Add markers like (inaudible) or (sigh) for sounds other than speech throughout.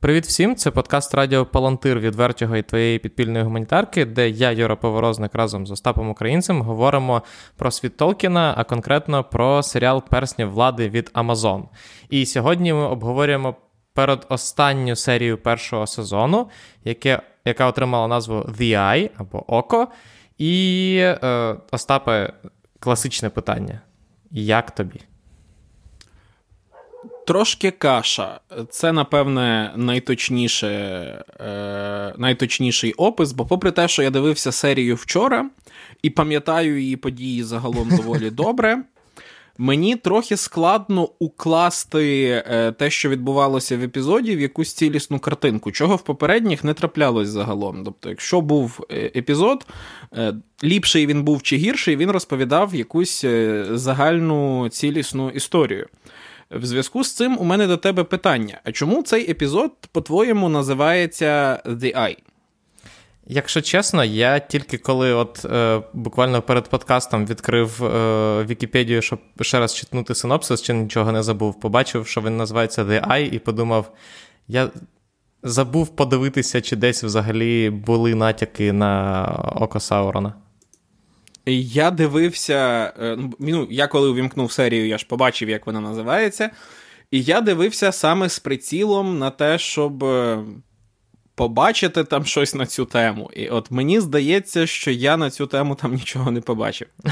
Привіт всім! Це подкаст Радіо Палантир відвертього і твоєї підпільної гуманітарки, де я, Юра Поворозник, разом з Остапом Українцем говоримо про світ Толкіна, а конкретно про серіал Персні влади від Амазон. І сьогодні ми обговорюємо передостанню серію першого сезону, яке, яка отримала назву The Eye або Око. І е, Остапе, класичне питання: як тобі? Трошки каша. Це, напевне, найточніше, е, найточніший опис, бо, попри те, що я дивився серію вчора і пам'ятаю її події загалом доволі добре, мені трохи складно укласти е, те, що відбувалося в епізоді, в якусь цілісну картинку, чого в попередніх не траплялось загалом. Тобто, якщо був е, епізод, е, ліпший він був чи гірший, він розповідав якусь загальну цілісну історію. В зв'язку з цим у мене до тебе питання: а чому цей епізод, по-твоєму, називається The Eye? Якщо чесно, я тільки коли от е, буквально перед подкастом відкрив е, Вікіпедію, щоб ще раз читнути синопсис, чи нічого не забув, побачив, що він називається The Eye, і подумав, я забув подивитися, чи десь взагалі були натяки на Око Саурона. Я дивився. Е, ну, ну, я коли увімкнув серію, я ж побачив, як вона називається. І я дивився саме з прицілом на те, щоб е, побачити там щось на цю тему. І от мені здається, що я на цю тему там нічого не побачив. (laughs)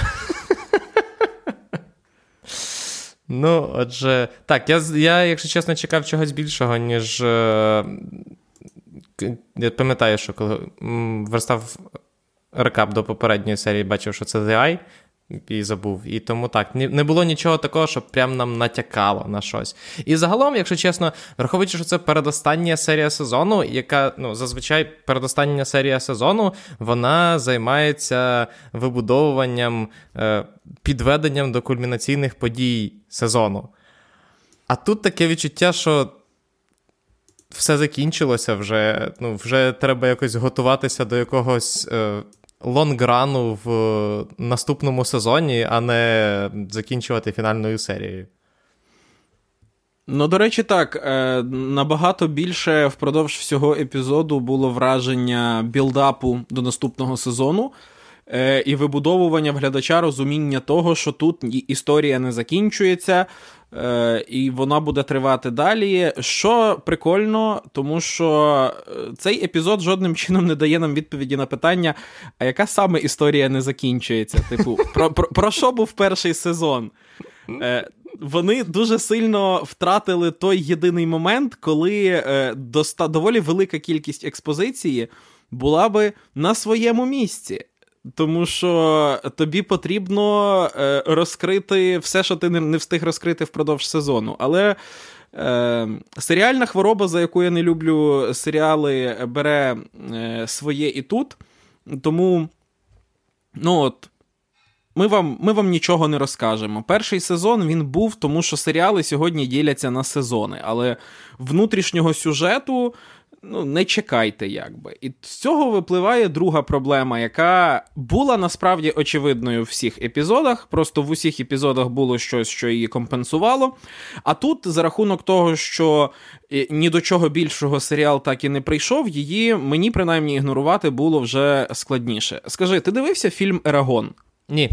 Ну, отже, так, я, я, якщо чесно, чекав чогось більшого, ніж. Е, я пам'ятаю, що коли верстав рекап до попередньої серії бачив, що це Eye, і забув. І тому так, не було нічого такого, щоб прям нам натякало на щось. І загалом, якщо чесно, враховуючи, що це передостання серія сезону, яка ну, зазвичай передостання серія сезону, вона займається вибудовуванням, е, підведенням до кульмінаційних подій сезону. А тут таке відчуття, що. Все закінчилося вже. Ну, вже треба якось готуватися до якогось е, лонграну в наступному сезоні, а не закінчувати фінальною серією. Ну, до речі, так. Е, набагато більше впродовж всього епізоду було враження білдапу до наступного сезону. Е, і вибудовування глядача розуміння того, що тут історія не закінчується, Е, і вона буде тривати далі. Що прикольно, тому що е, цей епізод жодним чином не дає нам відповіді на питання, а яка саме історія не закінчується? Типу, про, про, про що був перший сезон? Е, вони дуже сильно втратили той єдиний момент, коли доста доволі велика кількість експозиції була би на своєму місці. Тому що тобі потрібно е, розкрити все, що ти не встиг розкрити впродовж сезону. Але е, серіальна хвороба, за яку я не люблю серіали, бере е, своє і тут. Тому, ну от. Ми вам ми вам нічого не розкажемо. Перший сезон він був, тому що серіали сьогодні діляться на сезони, але внутрішнього сюжету ну, не чекайте, якби. І з цього випливає друга проблема, яка була насправді очевидною в всіх епізодах. Просто в усіх епізодах було щось, що її компенсувало. А тут, за рахунок того, що е, ні до чого більшого серіал так і не прийшов, її мені принаймні ігнорувати було вже складніше. Скажи, ти дивився фільм Ерагон? Ні.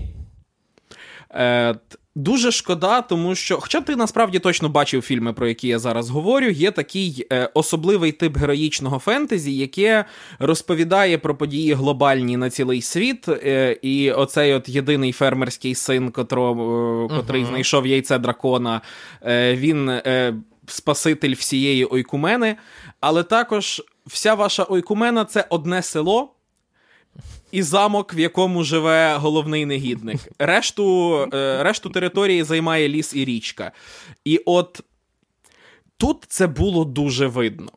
Е, Дуже шкода, тому що, хоча ти насправді точно бачив фільми, про які я зараз говорю, є такий е, особливий тип героїчного фентезі, яке розповідає про події глобальні на цілий світ. Е, і оцей от єдиний фермерський син, котро, е, котрий uh-huh. знайшов яйце дракона, е, він е, спаситель всієї ойкумени. Але також вся ваша ойкумена це одне село і замок, в якому живе головний негідник. Решту, е, Решту території займає ліс і річка. І от тут це було дуже видно.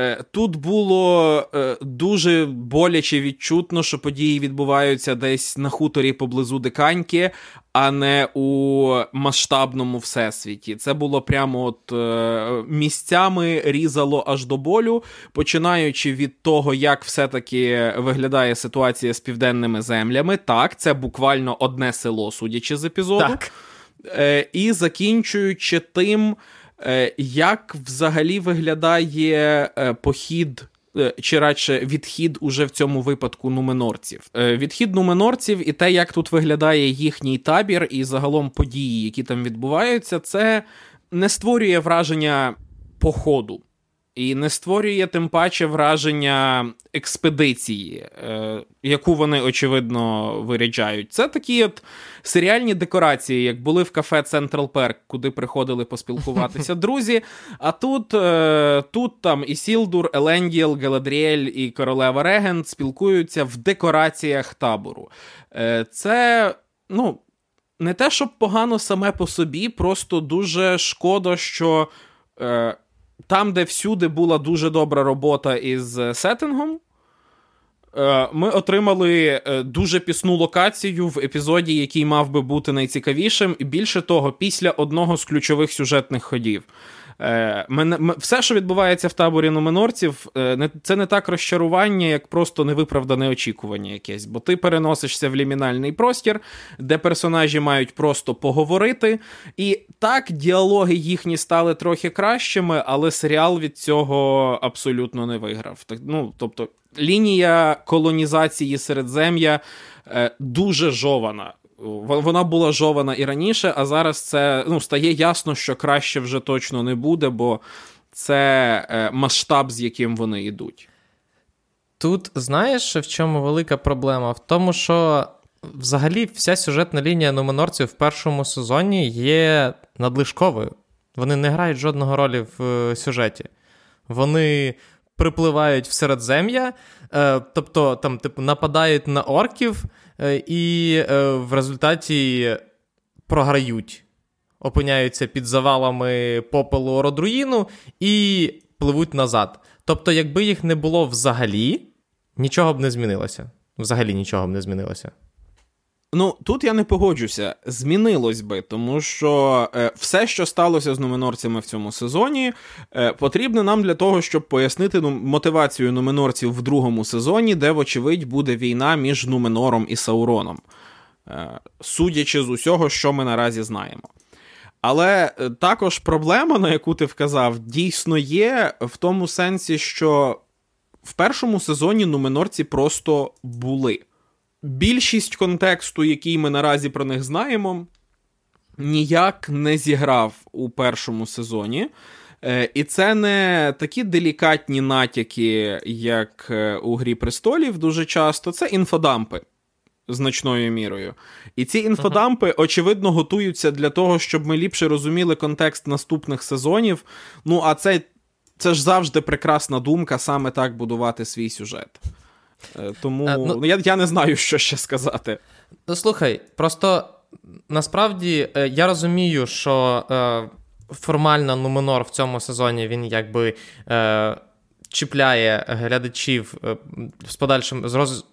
Е, тут було е, дуже боляче відчутно, що події відбуваються десь на хуторі поблизу Диканьки, а не у масштабному всесвіті. Це було прямо от е, місцями різало аж до болю, починаючи від того, як все-таки виглядає ситуація з південними землями. Так, це буквально одне село, судячи з епізоду. Так. І закінчуючи тим. Е, як взагалі виглядає е, похід? Е, чи радше відхід уже в цьому випадку нуменорців. Відхід нуменорців і те, як тут виглядає їхній табір, і загалом події, які там відбуваються, це не створює враження походу. І не створює тим паче враження експедиції, е, яку вони, очевидно, виряджають. Це такі от серіальні декорації, як були в кафе Централ Перк, куди приходили поспілкуватися (laughs) друзі. А тут е, тут там і Сілдур, Еленділ, Галадріель і Королева Регент спілкуються в декораціях табору. Е, Це, ну, не те, щоб погано саме по собі, просто дуже шкода, що. Е, там, де всюди була дуже добра робота із сеттингом, е, ми отримали е, дуже пісну локацію в епізоді, який мав би бути найцікавішим. І більше того, після одного з ключових сюжетних ходів. Е, мене, Все, що відбувається в таборі номенорців, е, це не так розчарування, як просто невиправдане очікування якесь. Бо ти переносишся в лімінальний простір, де персонажі мають просто поговорити. І так, діалоги їхні стали трохи кращими, але серіал від цього абсолютно не виграв. Ну, Тобто, лінія колонізації Середзем'я е, дуже жована. Вона була жована і раніше, а зараз це ну, стає ясно, що краще вже точно не буде, бо це е, масштаб, з яким вони йдуть. Тут знаєш, в чому велика проблема? В тому, що взагалі вся сюжетна лінія нуменорців в першому сезоні є надлишковою. Вони не грають жодного ролі в е, сюжеті. Вони припливають в середзем'я, е, тобто там, типу, нападають на орків. Е, і е, в результаті програють, опиняються під завалами попелу Ородруїну і пливуть назад. Тобто, якби їх не було взагалі, нічого б не змінилося. Взагалі нічого б не змінилося. Ну, тут я не погоджуся. Змінилось би, тому що е, все, що сталося з нуменорцями в цьому сезоні, е, потрібно нам для того, щоб пояснити ну, мотивацію нуменорців в другому сезоні, де, вочевидь, буде війна між Нуменором і Сауроном, е, судячи з усього, що ми наразі знаємо. Але е, також проблема, на яку ти вказав, дійсно є в тому сенсі, що в першому сезоні нуменорці просто були більшість контексту, який ми наразі про них знаємо, ніяк не зіграв у першому сезоні. Е, і це не такі делікатні натяки, як е, у Грі престолів, дуже часто. Це інфодампи значною мірою. І ці інфодампи, очевидно, готуються для того, щоб ми ліпше розуміли контекст наступних сезонів. Ну, а це, це ж завжди прекрасна думка саме так будувати свій сюжет. Е, тому а, ну, я я не знаю, що ще сказати. Ну, слухай, просто насправді е, я розумію, що е, формально Нуменор в цьому сезоні він якби. Е, Чіпляє глядачів е, з подальшим з, роз,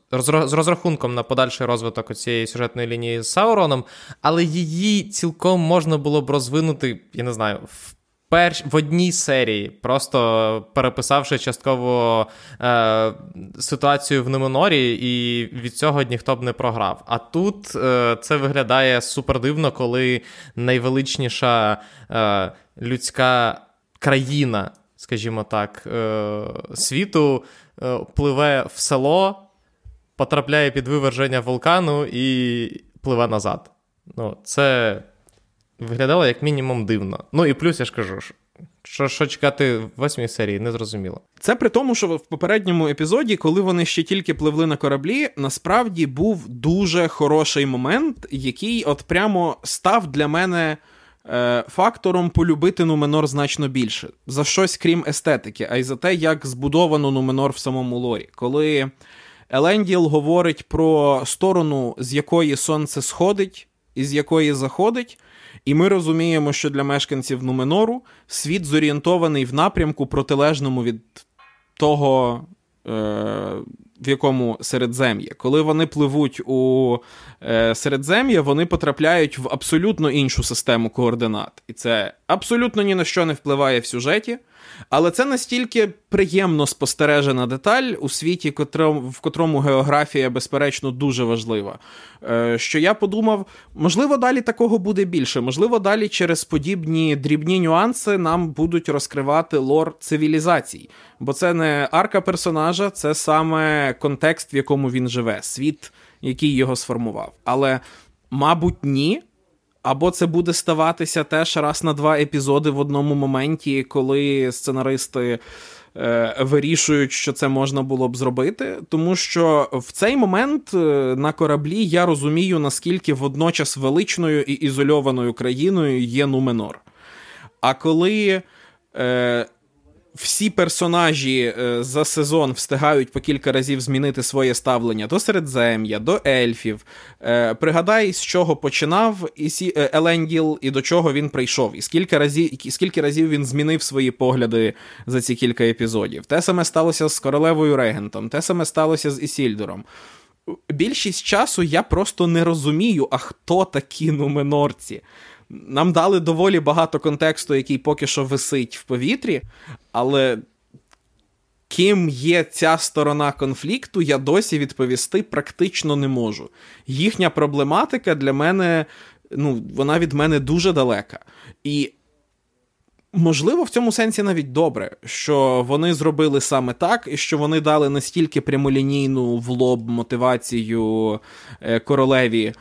з розрахунком на подальший розвиток цієї сюжетної лінії з Сауроном, але її цілком можна було б розвинути, я не знаю, в перш в одній серії, просто переписавши частково е, ситуацію в Немонорі, і від цього ніхто б не програв. А тут е, це виглядає супер дивно, коли найвеличніша е, людська країна, скажімо так, е, світу е, пливе в село, потрапляє під виверження вулкану і пливе назад. Ну, це виглядало як мінімум дивно. Ну і плюс я ж кажу, що що чекати восьмій серії, не зрозуміло. Це при тому, що в попередньому епізоді, коли вони ще тільки пливли на кораблі, насправді був дуже хороший момент, який от прямо став для мене. Е, фактором полюбити Нуменор значно більше за щось крім естетики, а й за те, як збудовано Нуменор в самому лорі. Коли Еленділ говорить про сторону, з якої сонце сходить і з якої заходить, і ми розуміємо, що для мешканців Нуменору світ зорієнтований в напрямку протилежному від того, е, в якому середзем'я. Коли вони пливуть у е, середзем'я, вони потрапляють в абсолютно іншу систему координат. І це абсолютно ні на що не впливає в сюжеті. Але це настільки приємно спостережена деталь у світі, в котрому географія, безперечно, дуже важлива. Е, що я подумав, можливо, далі такого буде більше. Можливо, далі через подібні дрібні нюанси нам будуть розкривати лор цивілізацій. Бо це не арка персонажа, це саме контекст, в якому він живе, світ, який його сформував. Але, мабуть, ні. Або це буде ставатися теж раз на два епізоди в одному моменті, коли сценаристи е, вирішують, що це можна було б зробити. Тому що в цей момент е, на кораблі я розумію, наскільки водночас величною і ізольованою країною є Нуменор. А коли. Е, всі персонажі е, за сезон встигають по кілька разів змінити своє ставлення до середзем'я, до ельфів. Е, пригадай, з чого починав е, Еленділ і до чого він прийшов, і скільки разів скільки разів він змінив свої погляди за ці кілька епізодів. Те саме сталося з королевою Регентом, те саме сталося з Ісільдором. Більшість часу я просто не розумію, а хто такі нуменорці. Нам дали доволі багато контексту, який поки що висить в повітрі, але ким є ця сторона конфлікту, я досі відповісти практично не можу. Їхня проблематика для мене, ну, вона від мене дуже далека. І. Можливо, в цьому сенсі навіть добре, що вони зробили саме так, і що вони дали настільки прямолінійну в лоб мотивацію е, королеві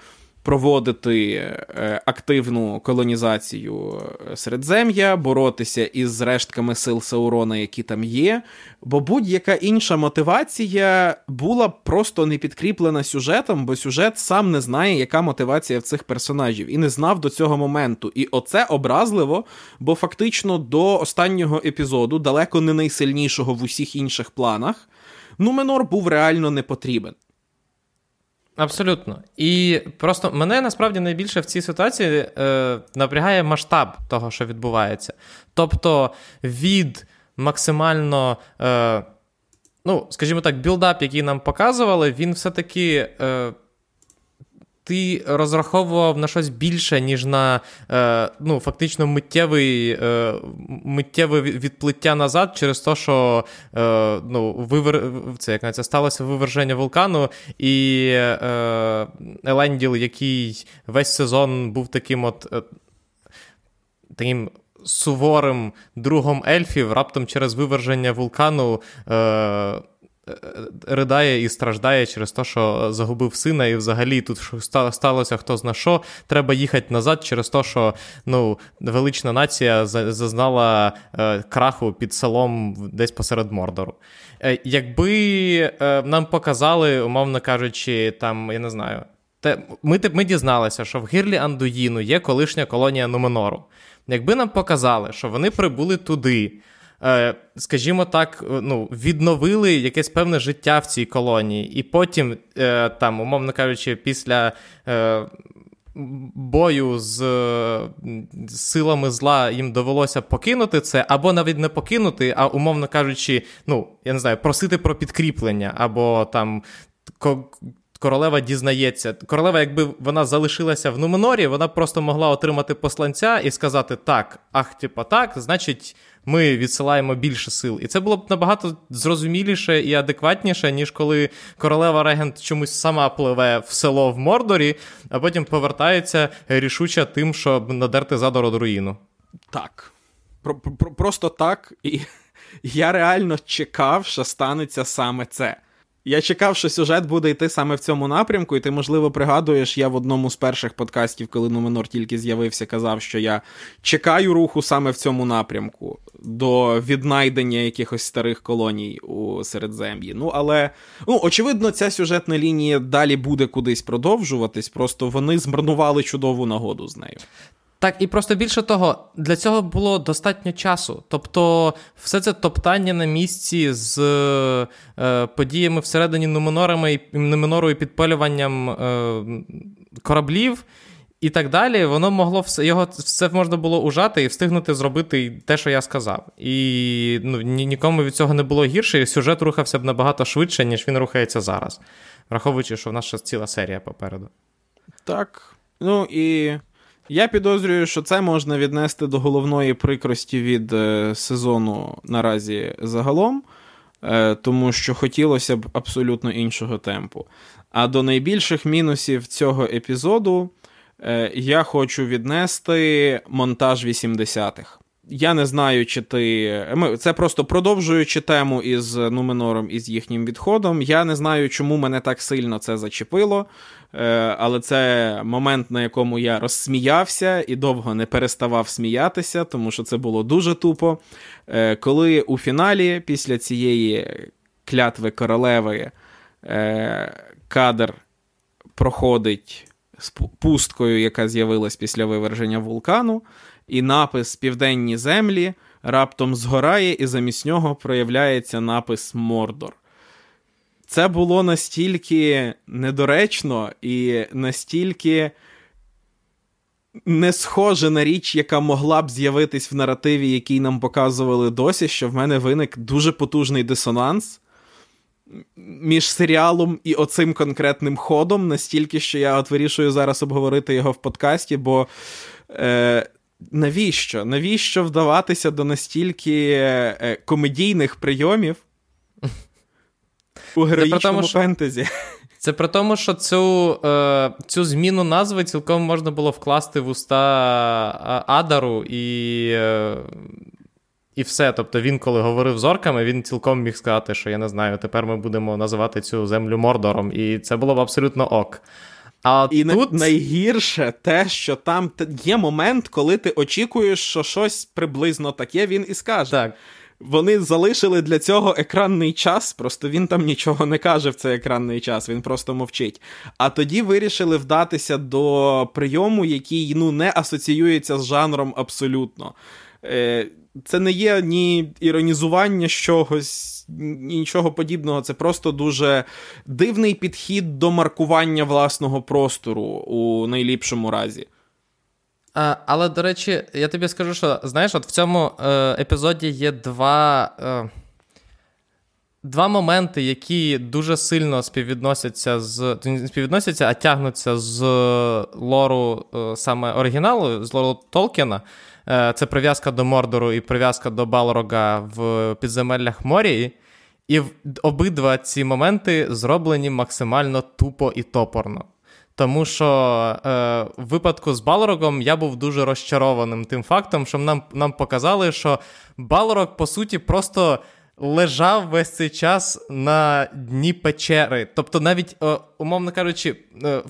проводити е, активну колонізацію е, Середзем'я, боротися із рештками сил Саурона, які там є. Бо будь-яка інша мотивація була просто не підкріплена сюжетом, бо сюжет сам не знає, яка мотивація в цих персонажів, і не знав до цього моменту. І оце образливо, бо фактично до останнього епізоду, далеко не найсильнішого в усіх інших планах, Нуменор був реально не потрібен. Абсолютно. І просто мене насправді найбільше в цій ситуації е, напрягає масштаб того, що відбувається. Тобто від максимально, е, ну, скажімо так, build-up, який нам показували, він все-таки е, ти розраховував на щось більше, ніж на е, ну, фактично миттєвий, е, миттєве відплиття назад через те, що е, ну, вивер... це, як це сталося виверження вулкану, і е, Еленділ, який весь сезон був таким от. Е, таким суворим другом ельфів, раптом через виверження вулкану. Е, ридає і страждає через те, що загубив сина, і взагалі тут сталося хто зна що. Треба їхати назад через те, що ну, велична нація зазнала е, краху під селом десь посеред Мордору. Е, якби нам показали, умовно кажучи, там, я не знаю, те, ми ми дізналися, що в гирлі Андуїну є колишня колонія Нуменору. Якби нам показали, що вони прибули туди. Е, скажімо так, е, ну, відновили якесь певне життя в цій колонії, і потім, е, там, умовно кажучи, після. Бою з силами зла їм довелося покинути це, або навіть не покинути, а умовно кажучи, ну, я не знаю, просити про підкріплення, або там королева дізнається. Королева, якби вона залишилася в Нуменорі, вона просто могла отримати посланця і сказати: так, ах, типа так, значить ми відсилаємо більше сил. І це було б набагато зрозуміліше і адекватніше, ніж коли королева регент чомусь сама пливе в село в Мордорі, а потім повертається рішуче тим, щоб надерти задород руїну. Так. Про, про, Просто так. І (laughs) я реально чекав, що станеться саме це. Я чекав, що сюжет буде йти саме в цьому напрямку, і ти, можливо, пригадуєш, я в одному з перших подкастів, коли Нуменор тільки з'явився, казав, що я чекаю руху саме в цьому напрямку до віднайдення якихось старих колоній у Середзем'ї. Ну, але, ну, очевидно, ця сюжетна лінія далі буде кудись продовжуватись, просто вони змарнували чудову нагоду з нею. Так, і просто більше того, для цього було достатньо часу. Тобто, все це топтання на місці з е, подіями всередині Нуменорами і Нуменору і підпалюванням е, кораблів і так далі, воно могло все його все можна було ужати і встигнути зробити те, що я сказав. І ну, ні, нікому від цього не було гірше, і сюжет рухався б набагато швидше, ніж він рухається зараз, враховуючи, що в нас ще ціла серія попереду. Так. Ну і. Я підозрюю, що це можна віднести до головної прикрості від е, сезону наразі загалом, е, тому що хотілося б абсолютно іншого темпу. А до найбільших мінусів цього епізоду е, я хочу віднести монтаж 80-х. Я не знаю, чи ти. Це просто продовжуючи тему із Нуменором і з їхнім відходом. Я не знаю, чому мене так сильно це зачепило. Е, але це момент, на якому я розсміявся і довго не переставав сміятися, тому що це було дуже тупо. Е, коли у фіналі, після цієї клятви королеви, е, кадр проходить з пусткою, яка з'явилась після виверження вулкану, і напис Південні землі раптом згорає, і замість нього проявляється напис Мордор. Це було настільки недоречно і настільки не схоже на річ, яка могла б з'явитись в наративі, який нам показували досі, що в мене виник дуже потужний дисонанс між серіалом і оцим конкретним ходом, настільки, що я от вирішую зараз обговорити його в подкасті, бо е, навіщо? Навіщо вдаватися до настільки е, комедійних прийомів? У героїчному фентезі. Це при тому, що цю е, цю зміну назви цілком можна було вкласти в уста Адару і е, і все. Тобто він, коли говорив з орками, він цілком міг сказати, що я не знаю, тепер ми будемо називати цю землю Мордором, і це було б абсолютно ок. А І тут... найгірше те, що там є момент, коли ти очікуєш, що щось приблизно таке він і скаже. Так. Вони залишили для цього екранний час, просто він там нічого не каже в цей екранний час, він просто мовчить. А тоді вирішили вдатися до прийому, який ну, не асоціюється з жанром абсолютно. Е, Це не є ні іронізування чогось, нічого подібного. Це просто дуже дивний підхід до маркування власного простору у найліпшому разі. А, Але, до речі, я тобі скажу, що знаєш, от в цьому е, епізоді є два е, два моменти, які дуже сильно співвідносяться з не співвідносяться, а тягнуться з лору е, саме оригіналу, з лору Толкіна. Е, Це прив'язка до Мордору і прив'язка до Балрога в підземеллях Морії. І обидва ці моменти зроблені максимально тупо і топорно. Тому що е, в випадку з Балрогом я був дуже розчарованим тим фактом, що нам нам показали, що Балрог, по суті, просто лежав весь цей час на дні печери. Тобто, навіть, е, умовно кажучи, е,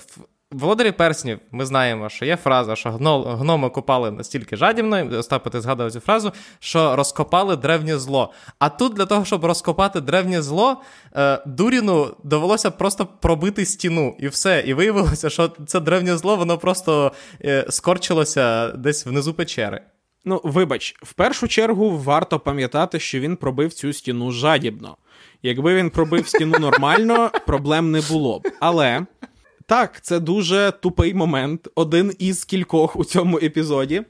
Володарі перснів, ми знаємо, що є фраза, що гноми копали настільки жадібно, Остапе, ти згадав цю фразу, що розкопали древнє зло. А тут для того, щоб розкопати древнє зло, е, Дуріну довелося просто пробити стіну, і все. І виявилося, що це древнє зло, воно просто е, скорчилося десь внизу печери. Ну, вибач, в першу чергу варто пам'ятати, що він пробив цю стіну жадібно. Якби він пробив стіну нормально, проблем не було б. Але. Так, це дуже тупий момент, один із кількох у цьому епізоді.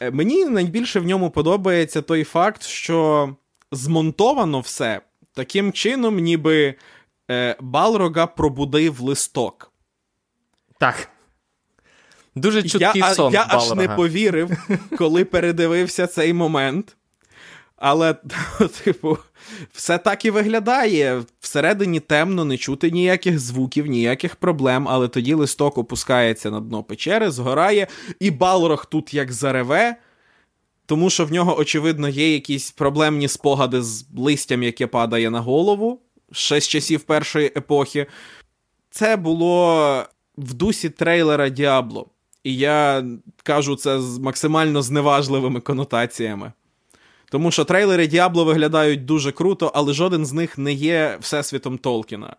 Е, мені найбільше в ньому подобається той факт, що змонтовано все таким чином, ніби е, Балрога пробудив листок. Так. Дуже чуткий я, сон. Я Балрога. аж не повірив, коли передивився цей момент. Але, (laughs) типу, все так і виглядає. Всередині темно, не чути ніяких звуків, ніяких проблем, але тоді листок опускається на дно печери, згорає, і Балрог тут як зареве, тому що в нього, очевидно, є якісь проблемні спогади з листям, яке падає на голову ще з часів першої епохи. Це було в дусі трейлера Діабло. І я кажу це з максимально зневажливими конотаціями. Тому що трейлери Діабло виглядають дуже круто, але жоден з них не є всесвітом Толкіна.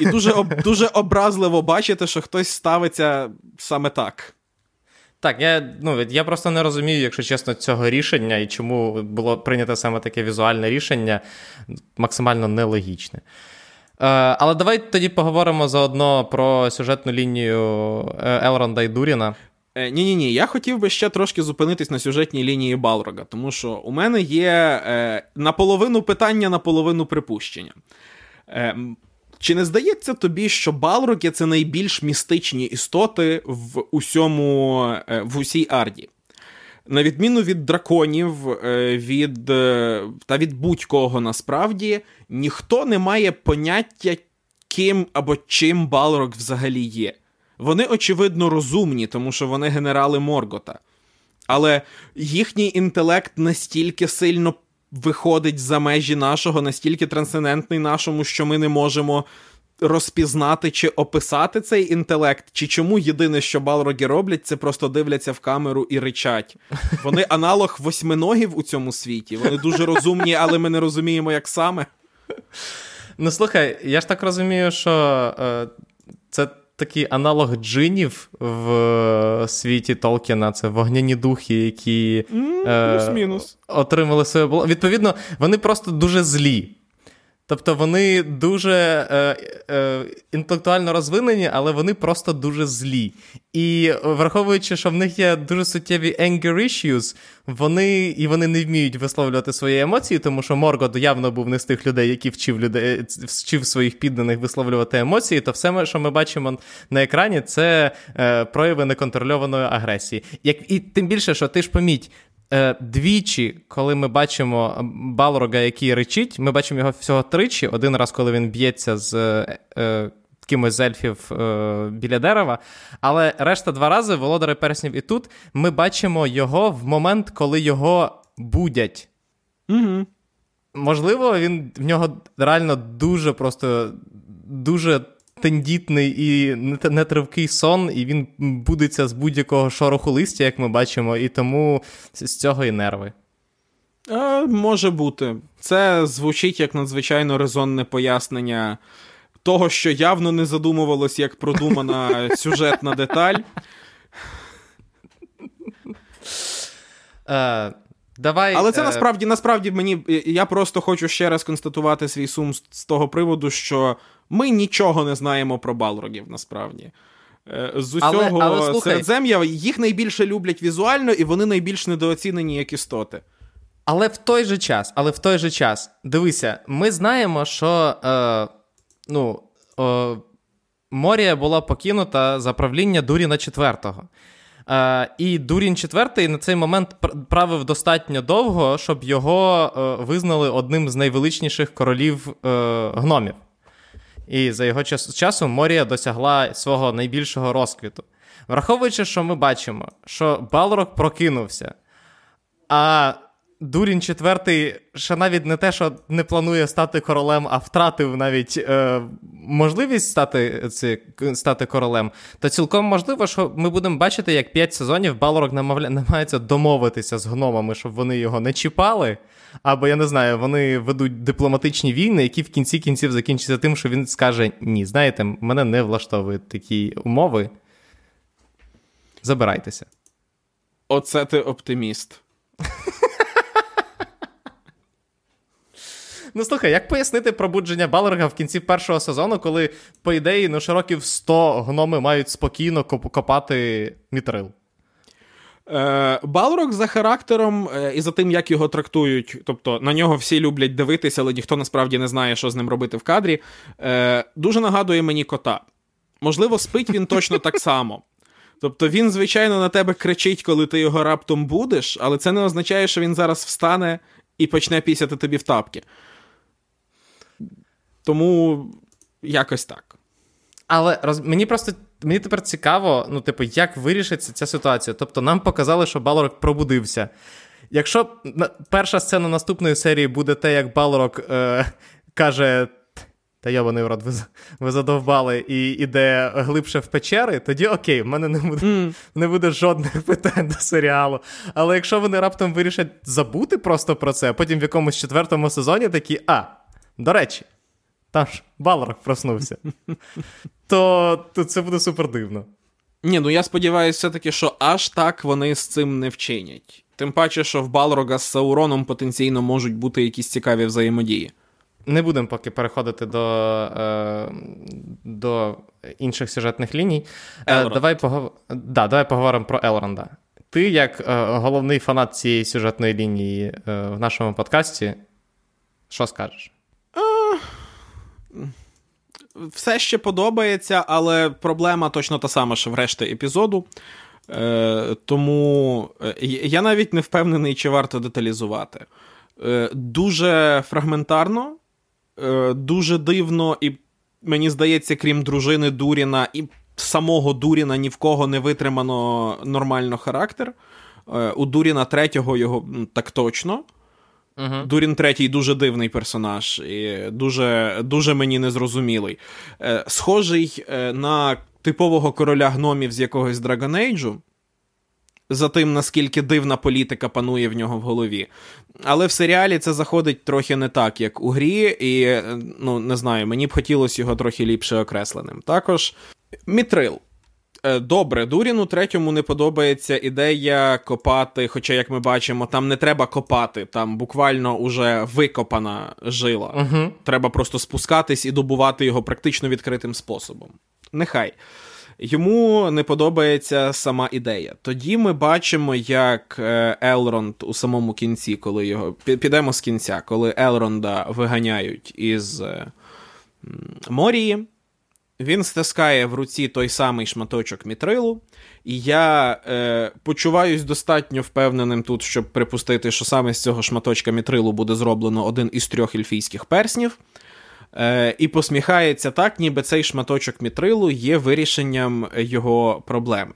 І дуже об, дуже образливо бачити, що хтось ставиться саме так. Так, я ну, я просто не розумію, якщо чесно, цього рішення і чому було прийнято саме таке візуальне рішення, максимально нелогічне. Е, але давай тоді поговоримо заодно про сюжетну лінію е, Елронда і Дуріна. Ні, ні, ні. Я хотів би ще трошки зупинитись на сюжетній лінії Балрога, тому що у мене є е, наполовину питання, наполовину припущення. Е, Чи не здається тобі, що балроги це найбільш містичні істоти в усьому е, в усій арді? На відміну від драконів, е, від е, та від будь-кого насправді, ніхто не має поняття, ким або чим Балрог взагалі є. Вони, очевидно, розумні, тому що вони генерали Моргота. Але їхній інтелект настільки сильно виходить за межі нашого, настільки трансцендентний нашому, що ми не можемо розпізнати чи описати цей інтелект, чи чому єдине, що балроги роблять, це просто дивляться в камеру і ричать. Вони аналог восьминогів у цьому світі. Вони дуже розумні, але ми не розуміємо, як саме. Ну слухай, я ж так розумію, що е, це такий аналог джинів в е, світі Толкіна. Це вогняні духи, які mm, е, отримали своє Відповідно, вони просто дуже злі. Тобто вони дуже е, е, інтелектуально розвинені, але вони просто дуже злі. І враховуючи, що в них є дуже суттєві anger issues, вони і вони не вміють висловлювати свої емоції, тому що Моргот явно був не з тих людей, які вчив людей, вчив своїх підданих висловлювати емоції. То все, що ми бачимо на екрані, це е, прояви неконтрольованої агресії. Як і тим більше, що ти ж поміть, Е, двічі, коли ми бачимо Балрога, який речить, ми бачимо його всього тричі. Один раз, коли він б'ється з е, е кимось з ельфів е, біля дерева. Але решта два рази, володари перснів і тут, ми бачимо його в момент, коли його будять. Угу. Можливо, він в нього реально дуже просто дуже тендітний і нетривкий сон, і він будеться з будь-якого шороху листя, як ми бачимо, і тому з цього і нерви. А, Може бути. Це звучить як надзвичайно резонне пояснення того, що явно не задумувалось як продумана (laughs) сюжетна деталь. Uh, давай, Але це uh... насправді насправді мені. Я просто хочу ще раз констатувати свій сум з того приводу, що ми нічого не знаємо про балрогів насправді. Е, з усього але, але, середзем'я їх найбільше люблять візуально, і вони найбільш недооцінені як істоти. Але в той же час, але в той же час, дивися, ми знаємо, що е, ну, е, Морія була покинута за правління Дуріна IV. Е, і Дурін IV на цей момент правив достатньо довго, щоб його е, визнали одним з найвеличніших королів е, гномів. І за його час, часу Морія досягла свого найбільшого розквіту. Враховуючи, що ми бачимо, що Балрок прокинувся, а Дурін IV ще навіть не те, що не планує стати королем, а втратив навіть е, можливість стати ці, стати королем, то цілком можливо, що ми будемо бачити, як 5 сезонів Балрок намагається домовитися з гномами, щоб вони його не чіпали. Або я не знаю, вони ведуть дипломатичні війни, які в кінці кінців закінчаться тим, що він скаже: Ні, знаєте, мене не влаштовують такі умови. Забирайтеся. Оце ти оптиміст. (laughs) Ну, слухай, як пояснити пробудження Балерга в кінці першого сезону, коли, по ідеї, ну, широків 100 гноми мають спокійно копати мітрил? Е, Балрок за характером е, і за тим, як його трактують, тобто на нього всі люблять дивитися, але ніхто насправді не знає, що з ним робити в кадрі. Е, дуже нагадує мені кота. Можливо, спить він точно так само. Тобто він, звичайно, на тебе кричить, коли ти його раптом будеш, але це не означає, що він зараз встане і почне пісяти тобі в тапки. Тому якось так. Але роз... мені просто мені тепер цікаво, ну, типу, як вирішиться ця ситуація. Тобто, нам показали, що Балорок пробудився. Якщо перша сцена наступної серії буде те, як Балорок е, каже. Та йобаний в рот, ви, ви задовбали і іде глибше в печери, тоді окей, в мене не буде mm. не буде жодних питань до серіалу. Але якщо вони раптом вирішать забути просто про це, а потім в якомусь четвертому сезоні такі, а, до речі, там ж Балрог проснувся, (laughs) то, то це буде супер дивно. Ні, ну я сподіваюся, все-таки, що аж так вони з цим не вчинять. Тим паче, що в Балрога з Сауроном потенційно можуть бути якісь цікаві взаємодії. Не будемо поки переходити до е, до інших сюжетних ліній. Е, давай погов... да, давай поговоримо про Елронда. Ти, як е, головний фанат цієї сюжетної лінії е, в нашому подкасті, що скажеш? Все ще подобається, але проблема точно та сама, що в решті епізоду. Е, Тому е, я навіть не впевнений, чи варто деталізувати. Е, Дуже фрагментарно, е, дуже дивно, і мені здається, крім дружини Дуріна і самого Дуріна ні в кого не витримано нормально характер. Е, У Дуріна третього його так точно. Uh-huh. Дурін третій дуже дивний персонаж, і дуже дуже мені незрозумілий. Е, Схожий е, на типового короля гномів з якогось Dragon Age, за тим, наскільки дивна політика панує в нього в голові. Але в серіалі це заходить трохи не так, як у грі, і е, ну не знаю, мені б хотілося його трохи ліпше окресленим. Також Мітрил. Е, добре, Дуріну третьому не подобається ідея копати, хоча, як ми бачимо, там не треба копати, там буквально уже викопана жила. Uh-huh. Треба просто спускатись і добувати його практично відкритим способом. Нехай. Йому не подобається сама ідея. Тоді ми бачимо, як е, Елронд у самому кінці, коли його підемо з кінця, коли Елронда виганяють із Морії. Він стискає в руці той самий шматочок мітрилу, і я е, почуваюсь достатньо впевненим тут, щоб припустити, що саме з цього шматочка мітрилу буде зроблено один із трьох ельфійських перснів. Е, І посміхається так, ніби цей шматочок мітрилу є вирішенням його проблеми.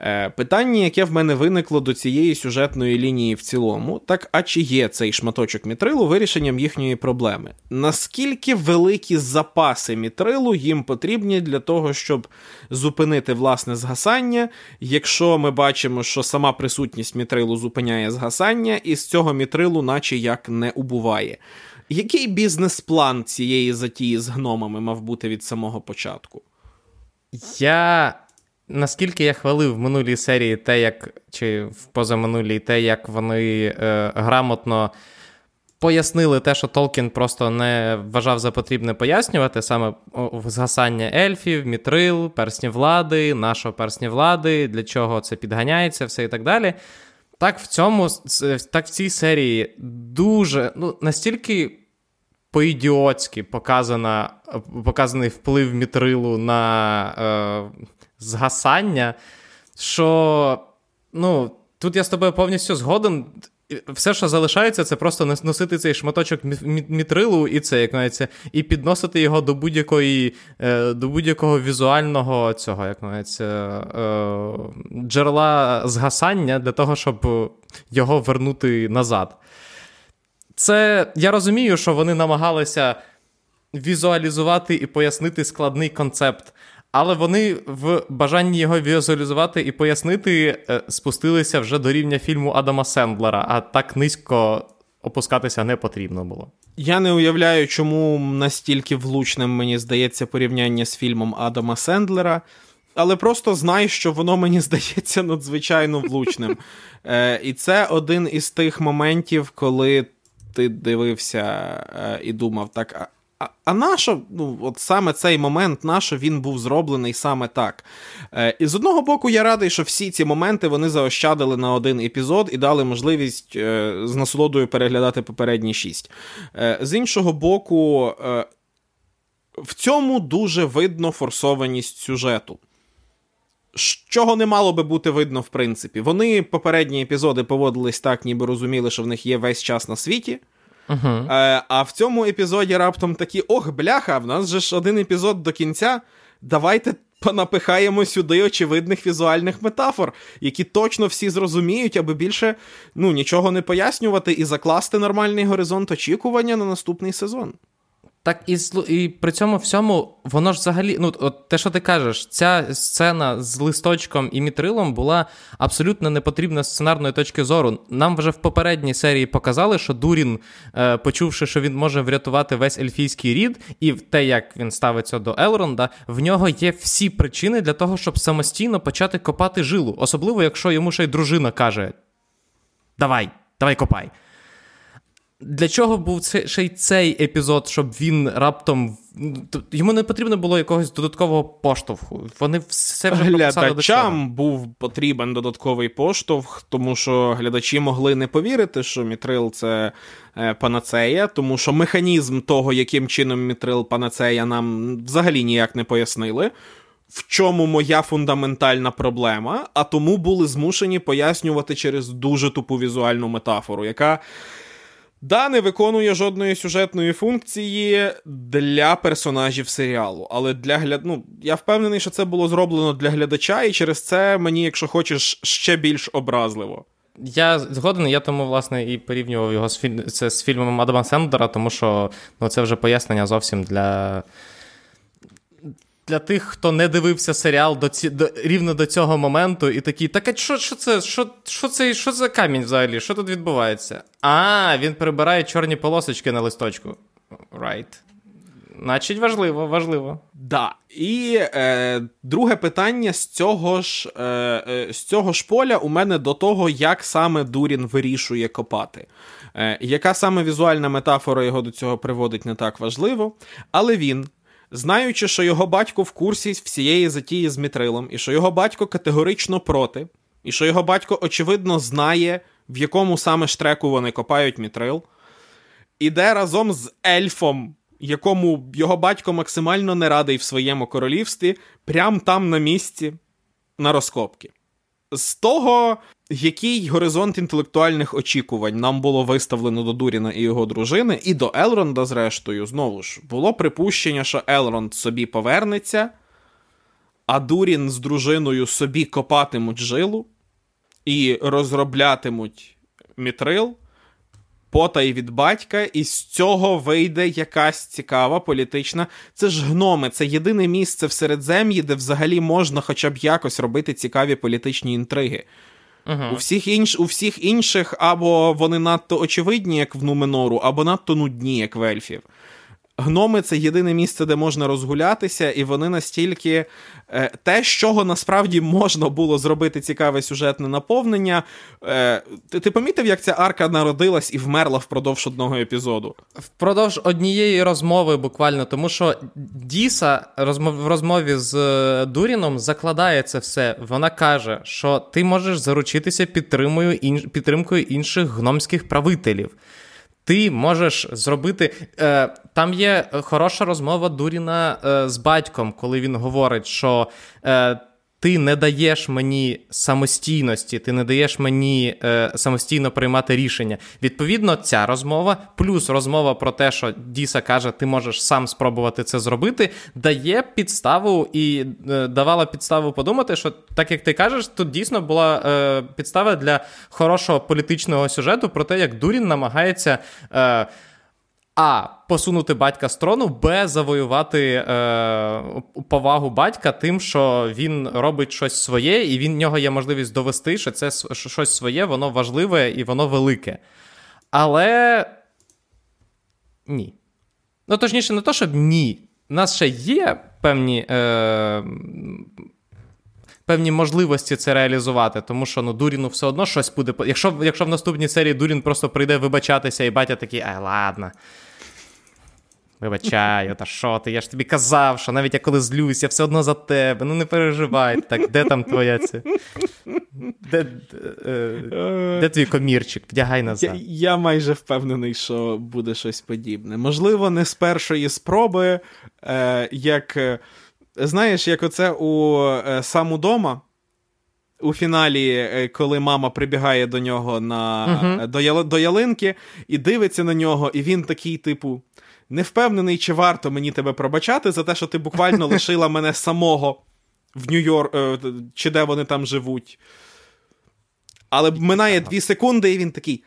Е, питання, яке в мене виникло до цієї сюжетної лінії в цілому, так а чи є цей шматочок мітрилу вирішенням їхньої проблеми? Наскільки великі запаси мітрилу їм потрібні для того, щоб зупинити власне згасання, якщо ми бачимо, що сама присутність мітрилу зупиняє згасання, і з цього мітрилу, наче як не убуває? Який бізнес-план цієї затії з гномами мав бути від самого початку? Я наскільки я хвалив в минулій серії те, як чи в позаминулій те, як вони е, грамотно пояснили те, що Толкін просто не вважав за потрібне пояснювати, саме згасання ельфів, мітрил, персні влади, нашого персні влади, для чого це підганяється, все і так далі. Так в цьому, так в цій серії дуже ну, настільки по-ідіотськи показана, показаний вплив мітрилу на е, згасання, що ну, тут я з тобою повністю згоден. Все, що залишається, це просто носити цей шматочок мітрилу і це, як навіть, і підносити його до будь-якої, е, до будь-якого візуального цього, як навіть, е, джерела згасання для того, щоб його вернути назад. Це я розумію, що вони намагалися візуалізувати і пояснити складний концепт. Але вони в бажанні його візуалізувати і пояснити е, спустилися вже до рівня фільму Адама Сендлера, а так низько опускатися не потрібно було. Я не уявляю, чому настільки влучним мені здається порівняння з фільмом Адама Сендлера. Але просто знай, що воно мені (laughs) здається надзвичайно влучним. Е, І це один із тих моментів, коли ти дивився е, і думав, так, а а нащо, ну, от саме цей момент, нащо він був зроблений саме так? Е, І з одного боку, я радий, що всі ці моменти вони заощадили на один епізод і дали можливість е, з насолодою переглядати попередні шість. Е, З іншого боку, е, в цьому дуже видно форсованість сюжету. Чого не мало би бути видно, в принципі. Вони попередні епізоди поводились так, ніби розуміли, що в них є весь час на світі. Uh-huh. Е, А в цьому епізоді раптом такі: ох, бляха, в нас же ж один епізод до кінця. Давайте понапихаємо сюди очевидних візуальних метафор, які точно всі зрозуміють, аби більше ну, нічого не пояснювати і закласти нормальний горизонт очікування на наступний сезон. Так і і при цьому всьому воно ж взагалі, ну от те, що ти кажеш, ця сцена з листочком і мітрилом була абсолютно непотрібна з сценарної точки зору. Нам вже в попередній серії показали, що Дурін, е, почувши, що він може врятувати весь ельфійський рід, і те, як він ставиться до Елронда, в нього є всі причини для того, щоб самостійно почати копати жилу, особливо якщо йому ще й дружина каже: Давай, давай копай. Для чого був ще й цей епізод, щоб він раптом йому не потрібно було якогось додаткового поштовху. Вони все вже Глядачам був потрібен додатковий поштовх, тому що глядачі могли не повірити, що Мітрил це е, панацея, тому що механізм того, яким чином Мітрил панацея, нам взагалі ніяк не пояснили. В чому моя фундаментальна проблема, а тому були змушені пояснювати через дуже тупу візуальну метафору, яка Да, не виконує жодної сюжетної функції для персонажів серіалу. Але для гляд... ну, я впевнений, що це було зроблено для глядача, і через це мені, якщо хочеш, ще більш образливо. Я згоден, я тому, власне, і порівнював його з фільм... це з фільмом Адама Сендера, тому що ну, це вже пояснення зовсім для для тих, хто не дивився серіал до ці, до, рівно до цього моменту, і такі, так а що що це що, що це, що за камінь взагалі? Що тут відбувається? А, він прибирає чорні полосочки на листочку. Right. Значить, важливо, важливо. Да. І е, друге питання з цього ж е, е, з цього ж поля у мене до того, як саме Дурін вирішує копати. Е, Яка саме візуальна метафора його до цього приводить, не так важливо. Але він знаючи, що його батько в курсі всієї затії з Мітрилом, і що його батько категорично проти, і що його батько, очевидно, знає, в якому саме штреку вони копають Мітрил, іде разом з ельфом, якому його батько максимально не радий в своєму королівстві, прямо там на місці на розкопки. З того, який горизонт інтелектуальних очікувань нам було виставлено до Дуріна і його дружини, і до Елронда, зрештою, знову ж, було припущення, що Елронд собі повернеться, а Дурін з дружиною собі копатимуть жилу і розроблятимуть мітрил, потай від батька, і з цього вийде якась цікава політична. Це ж гноми, це єдине місце в Середзем'ї, де взагалі можна хоча б якось робити цікаві політичні інтриги. Uh-huh. У всіх інш, у всіх інших або вони надто очевидні, як в Нуменору, або надто нудні, як в ельфів. Гноми це єдине місце, де можна розгулятися, і вони настільки е, те, з чого насправді можна було зробити цікаве сюжетне наповнення. Е, ти, ти помітив, як ця арка народилась і вмерла впродовж одного епізоду? Впродовж однієї розмови, буквально, тому що Діса розмов, в розмові з е, Дуріном закладає це все. Вона каже, що ти можеш заручитися підтримкою інших гномських правителів. Ти можеш зробити. Е, Там є хороша розмова Дуріна е, з батьком, коли він говорить, що е, ти не даєш мені самостійності, ти не даєш мені е, самостійно приймати рішення. Відповідно, ця розмова, плюс розмова про те, що Діса каже, ти можеш сам спробувати це зробити, дає підставу і е, давала підставу подумати, що так як ти кажеш, тут дійсно була е, підстава для хорошого політичного сюжету про те, як Дурін намагається. Е, а. Посунути батька з трону, Б. Завоювати е, повагу батька тим, що він робить щось своє, і він в нього є можливість довести, що це щось своє, воно важливе і воно велике. Але ні. Ну, точніше, не то, щоб ні. У нас ще є певні. Е, Певні можливості це реалізувати, тому що ну Дуріну все одно щось буде. Якщо якщо в наступній серії Дурін просто прийде вибачатися, і батя такий, ай, ладно, Вибачаю, та що ти? Я ж тобі казав, що навіть я коли злюсь, я все одно за тебе. Ну не переживай. Так, де там твоя це? Де де, де твій комірчик? Вдягай назад. Я, я майже впевнений, що буде щось подібне. Можливо, не з першої спроби, е, як знаєш, як оце у е, сам удома. У фіналі, е, коли мама прибігає до нього на, uh-huh. до, до ялинки і дивиться на нього, і він такий, типу не впевнений, чи варто мені тебе пробачати за те, що ти буквально (laughs) лишила мене самого в Нью-Йорк, е, чи де вони там живуть. Але минає дві секунди, і він такий.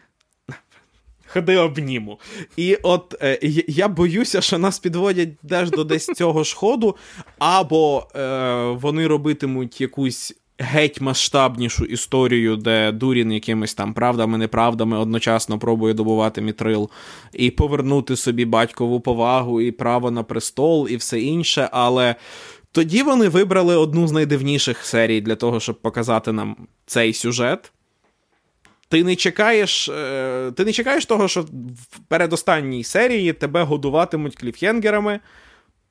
Ходи обніму. І от е, я боюся, що нас підводять теж до десь цього ж ходу, або е, вони робитимуть якусь геть масштабнішу історію, де Дурін якимись там правдами, неправдами одночасно пробує добувати мітрил і повернути собі батькову повагу і право на престол, і все інше. Але тоді вони вибрали одну з найдивніших серій для того, щоб показати нам цей сюжет. Ти не чекаєш е, ти не чекаєш того, що в передостанній серії тебе годуватимуть кліфхенгерами,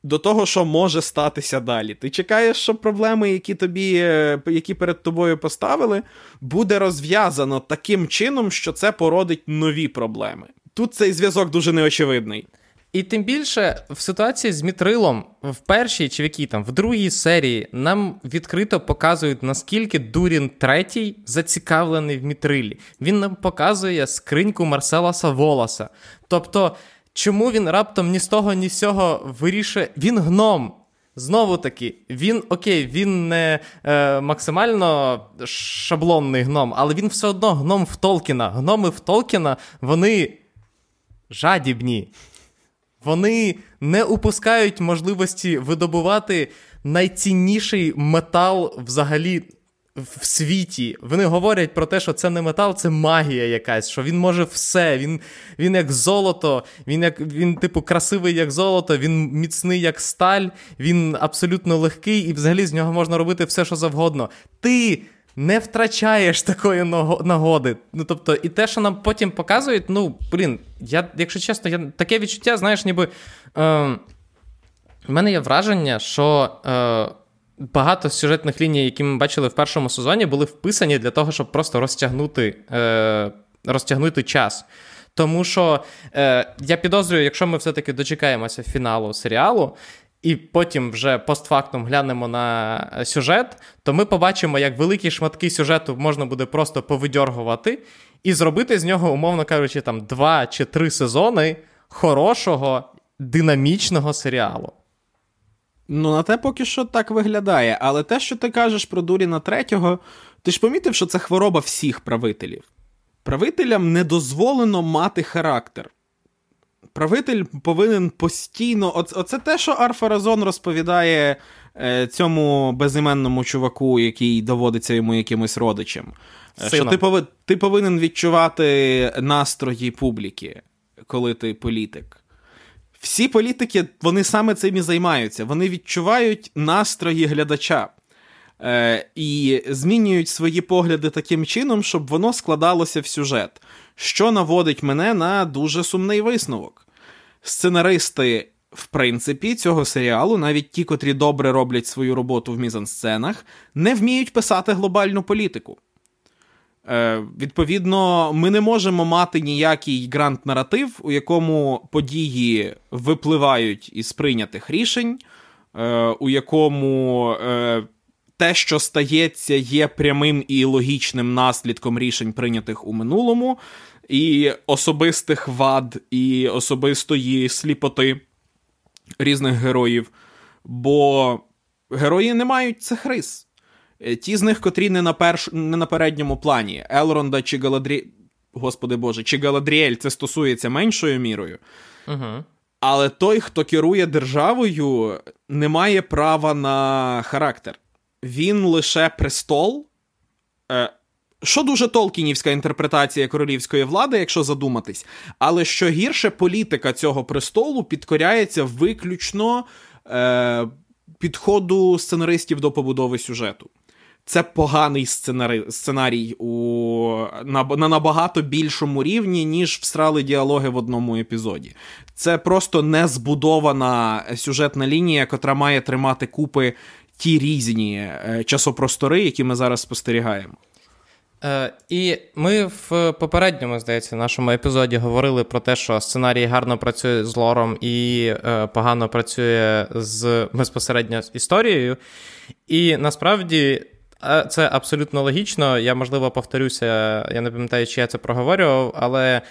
до того, що може статися далі. Ти чекаєш, що проблеми, які тобі, е, які перед тобою поставили, буде розв'язано таким чином, що це породить нові проблеми. Тут цей зв'язок дуже неочевидний. І тим більше в ситуації з Мітрилом в першій чи в якій там в другій серії нам відкрито показують, наскільки Дурін третій зацікавлений в Мітрилі. Він нам показує скриньку Марселаса Волоса. Тобто, чому він раптом ні з того, ні з цього вирішує. Він гном. Знову таки, він окей, він не е, максимально шаблонний гном, але він все одно гном в Толкіна. Гноми в Толкіна, вони жадібні. Вони не упускають можливості видобувати найцінніший метал взагалі в світі. Вони говорять про те, що це не метал, це магія якась, що він може все. Він він як золото, він, як, він, типу, красивий, як золото, він міцний, як сталь, він абсолютно легкий, і взагалі з нього можна робити все, що завгодно. Ти не втрачаєш такої нагоди. Ну, тобто, і те, що нам потім показують, ну, блін, я, якщо чесно, я таке відчуття, знаєш, ніби. Е, мене є враження, що. Е, Багато сюжетних ліній, які ми бачили в першому сезоні, були вписані для того, щоб просто розтягнути е, розтягнути час. Тому що е, я підозрюю, якщо ми все-таки дочекаємося фіналу серіалу, і потім вже постфактум глянемо на сюжет, то ми побачимо, як великі шматки сюжету можна буде просто повидьоргувати і зробити з нього, умовно кажучи, там два чи три сезони хорошого, динамічного серіалу. Ну, на те поки що так виглядає. Але те, що ти кажеш про Дуріна третього, ти ж помітив, що це хвороба всіх правителів. Правителям не дозволено мати характер правитель повинен постійно. Оце те, що Арфаразон розповідає е, цьому безіменному чуваку, який доводиться йому якимось родичем. Е, Сином. Що ти пови... ти повинен відчувати настрої публіки, коли ти політик. Всі політики вони саме цим і займаються. Вони відчувають настрої глядача. Е, І змінюють свої погляди таким чином, щоб воно складалося в сюжет що наводить мене на дуже сумний висновок. Сценаристи, в принципі, цього серіалу, навіть ті, котрі добре роблять свою роботу в мізансценах, не вміють писати глобальну політику. Е, Відповідно, ми не можемо мати ніякий грант-наратив, у якому події випливають із прийнятих рішень, е, у якому. Е, те, що стається, є прямим і логічним наслідком рішень, прийнятих у минулому, і особистих вад, і особистої сліпоти різних героїв. Бо герої не мають цих рис. Е, ті з них, котрі не на перш... не на передньому плані, Елронда чи Галадрі... Господи Боже, чи Галадріель це стосується меншою мірою. Угу. Але той, хто керує державою, не має права на характер. Він лише престол, е, що дуже толкінівська інтерпретація королівської влади, якщо задуматись, але що гірше політика цього престолу підкоряється виключно е, підходу сценаристів до побудови сюжету. Це поганий сценарій, сценарій у, на на набагато більшому рівні, ніж всрали діалоги в одному епізоді. Це просто не збудована сюжетна лінія, котра має тримати купи ті різні е, часопростори, які ми зараз спостерігаємо. Е, І ми в попередньому, здається, нашому епізоді говорили про те, що сценарій гарно працює з лором і е, погано працює з безпосередньо з історією. І насправді це абсолютно логічно. Я, можливо, повторюся, я не пам'ятаю, чи я це проговорював, але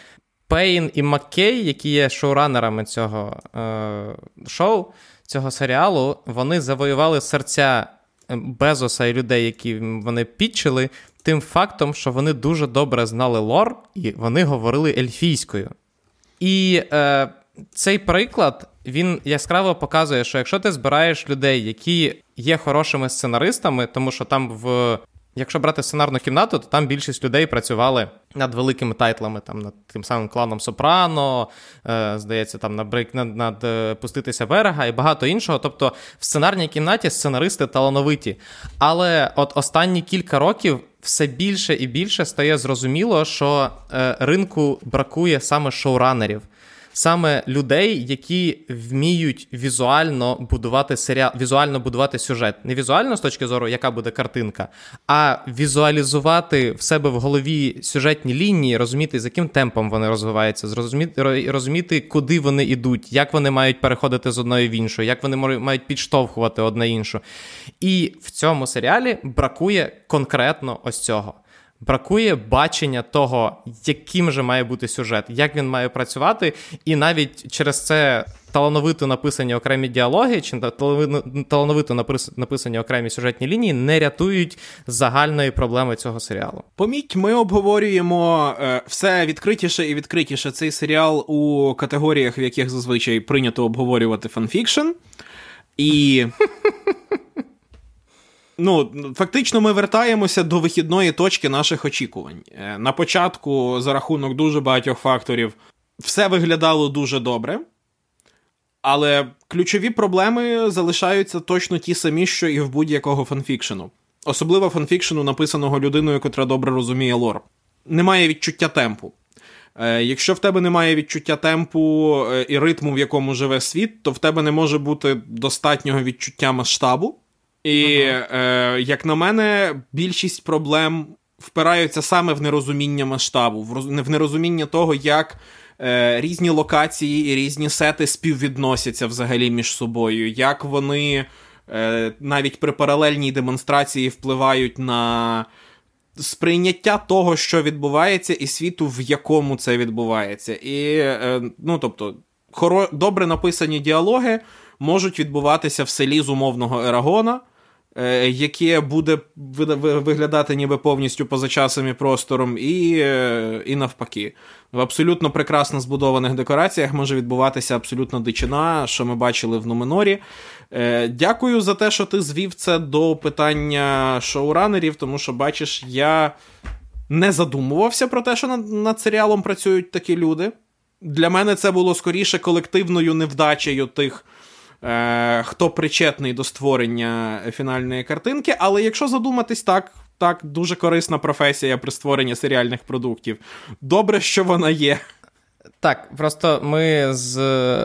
Пейн і Маккей, які є шоуранерами цього е, шоу, цього серіалу, вони завоювали серця Безоса і людей, які вони підчили тим фактом, що вони дуже добре знали лор, і вони говорили ельфійською. І е, цей приклад він яскраво показує, що якщо ти збираєш людей, які є хорошими сценаристами, тому що там в. Якщо брати сценарну кімнату, то там більшість людей працювали над великими тайтлами, там над тим самим кланом Сопрано, е, здається, там над, над, над, над е, Пуститися берега і багато іншого. Тобто в сценарній кімнаті сценаристи талановиті. Але от останні кілька років все більше і більше стає зрозуміло, що е, ринку бракує саме шоуранерів. Саме людей, які вміють візуально будувати серіал, візуально будувати сюжет. Не візуально з точки зору, яка буде картинка, а візуалізувати в себе в голові сюжетні лінії, розуміти, з яким темпом вони розвиваються, зрозуміти, розуміти, куди вони йдуть, як вони мають переходити з одної в іншу, як вони мають підштовхувати одне іншу. І в цьому серіалі бракує конкретно ось цього. Бракує бачення того, яким же має бути сюжет, як він має працювати, і навіть через це талановито написані окремі діалоги чи талановито написані окремі сюжетні лінії не рятують загальної проблеми цього серіалу. Поміть, ми обговорюємо е, все відкритіше і відкритіше цей серіал у категоріях, в яких зазвичай прийнято обговорювати fanfiction. І (laughs) ну, фактично, ми вертаємося до вихідної точки наших очікувань. Е, на початку, за рахунок дуже багатьох факторів, все виглядало дуже добре. Але ключові проблеми залишаються точно ті самі, що і в будь-якого фанфікшену. Особливо фанфікшену, написаного людиною, котра добре розуміє лор. Немає відчуття темпу. Е, Якщо в тебе немає відчуття темпу е, і ритму, в якому живе світ, то в тебе не може бути достатнього відчуття масштабу. І, ага. е, як на мене, більшість проблем впираються саме в нерозуміння масштабу, в нерозуміння того, як е, різні локації і різні сети співвідносяться взагалі між собою, як вони е, навіть при паралельній демонстрації впливають на сприйняття того, що відбувається, і світу, в якому це відбувається. І, е, ну, тобто, хоро... добре написані діалоги можуть відбуватися в селі з умовного Ерагона. Е, яке буде виглядати ніби повністю поза часом і простором, і е, і навпаки. В абсолютно прекрасно збудованих декораціях може відбуватися абсолютно дичина, що ми бачили в Нуменорі. Е, дякую за те, що ти звів це до питання шоуранерів, тому що, бачиш, я не задумувався про те, що над, над серіалом працюють такі люди. Для мене це було скоріше колективною невдачею тих е, хто причетний до створення фінальної картинки. Але якщо задуматись так, так, дуже корисна професія при створенні серіальних продуктів. Добре, що вона є. Так, просто ми з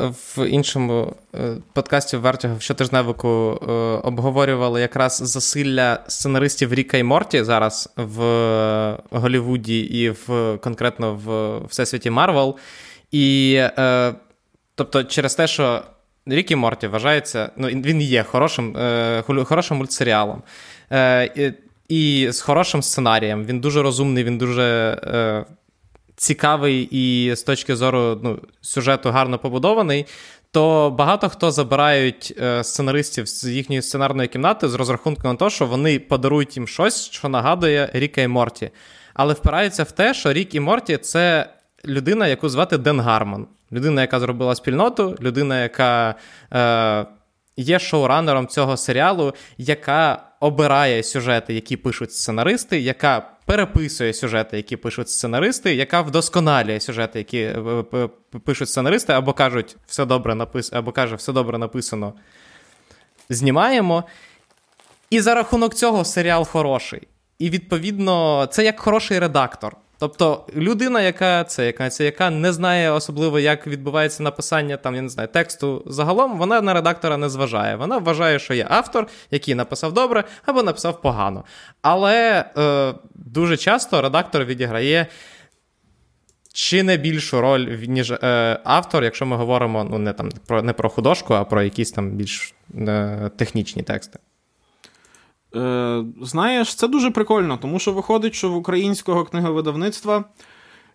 в іншому е, подкасті Vertigo в щотижневику е, обговорювали якраз засилля сценаристів Ріка і Морті зараз в Голлівуді і в конкретно в Всесвіті Марвел. І тобто, через те, що Рік і Морті вважається, ну він є хорошим е, хорошим мультсеріалом. Е, і, з хорошим сценарієм. Він дуже розумний, він дуже е, цікавий і з точки зору ну, сюжету гарно побудований. То багато хто забирають е, сценаристів з їхньої сценарної кімнати з розрахунком на те, що вони подарують їм щось, що нагадує Ріка і Морті. Але впираються в те, що Рік і Морті це людина, яку звати Ден Гармон. Людина, яка зробила спільноту, людина, яка е, є шоуранером цього серіалу, яка обирає сюжети, які пишуть сценаристи, яка переписує сюжети, які пишуть сценаристи, яка вдосконалює сюжети, які е, пишуть сценаристи, або кажуть, все добре написано, або каже, все добре написано. Знімаємо. І за рахунок цього серіал хороший. І відповідно, це як хороший редактор. Тобто людина, яка це, яка це, яка не знає особливо, як відбувається написання там, я не знаю, тексту загалом, вона на редактора не зважає. Вона вважає, що є автор, який написав добре або написав погано. Але е, дуже часто редактор відіграє. Чи не більшу роль, ніж е, автор, якщо ми говоримо ну, не там про не про художку, а про якісь там більш е, технічні тексти. Е, Знаєш, це дуже прикольно, тому що виходить, що в українського книговидавництва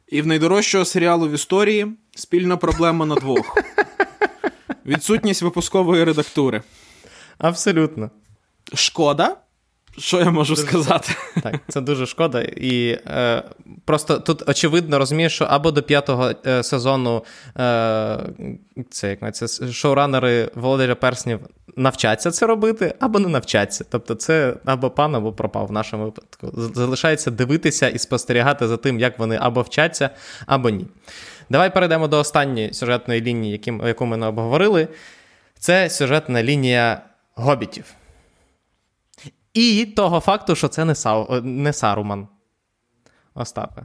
і в найдорожчого серіалу в історії спільна проблема на двох: (laughs) відсутність випускової редактури. Абсолютно. Шкода, що я можу дуже, сказати? Так, це дуже шкода. І е, просто тут очевидно розумієш, що або до п'ятого е, сезону е, це як це шоуранери Володаря Перснів навчаться це робити, або не навчаться. Тобто, це або пан, або пропав в нашому випадку. Залишається дивитися і спостерігати за тим, як вони або вчаться, або ні. Давай перейдемо до останньої сюжетної лінії, яким, яку ми не обговорили. Це сюжетна лінія гобітів. І того факту, що це не Сау, не Саруман. Остапе.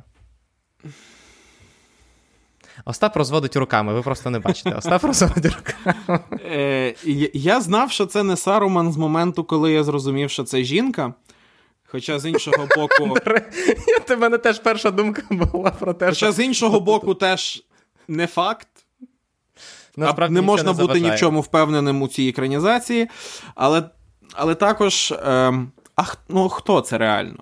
Остап розводить руками, ви просто не бачите. Остап розводить руками. Е, Я знав, що це не Саруман з моменту, коли я зрозумів, що це жінка. Хоча з іншого боку. (laughs) У мене теж перша думка була про те, що... Хоча з іншого боку, теж не факт. Насправді, не можна не бути ні в чому впевненим у цій екранізації. Але але також. Е, а ну, хто це реально?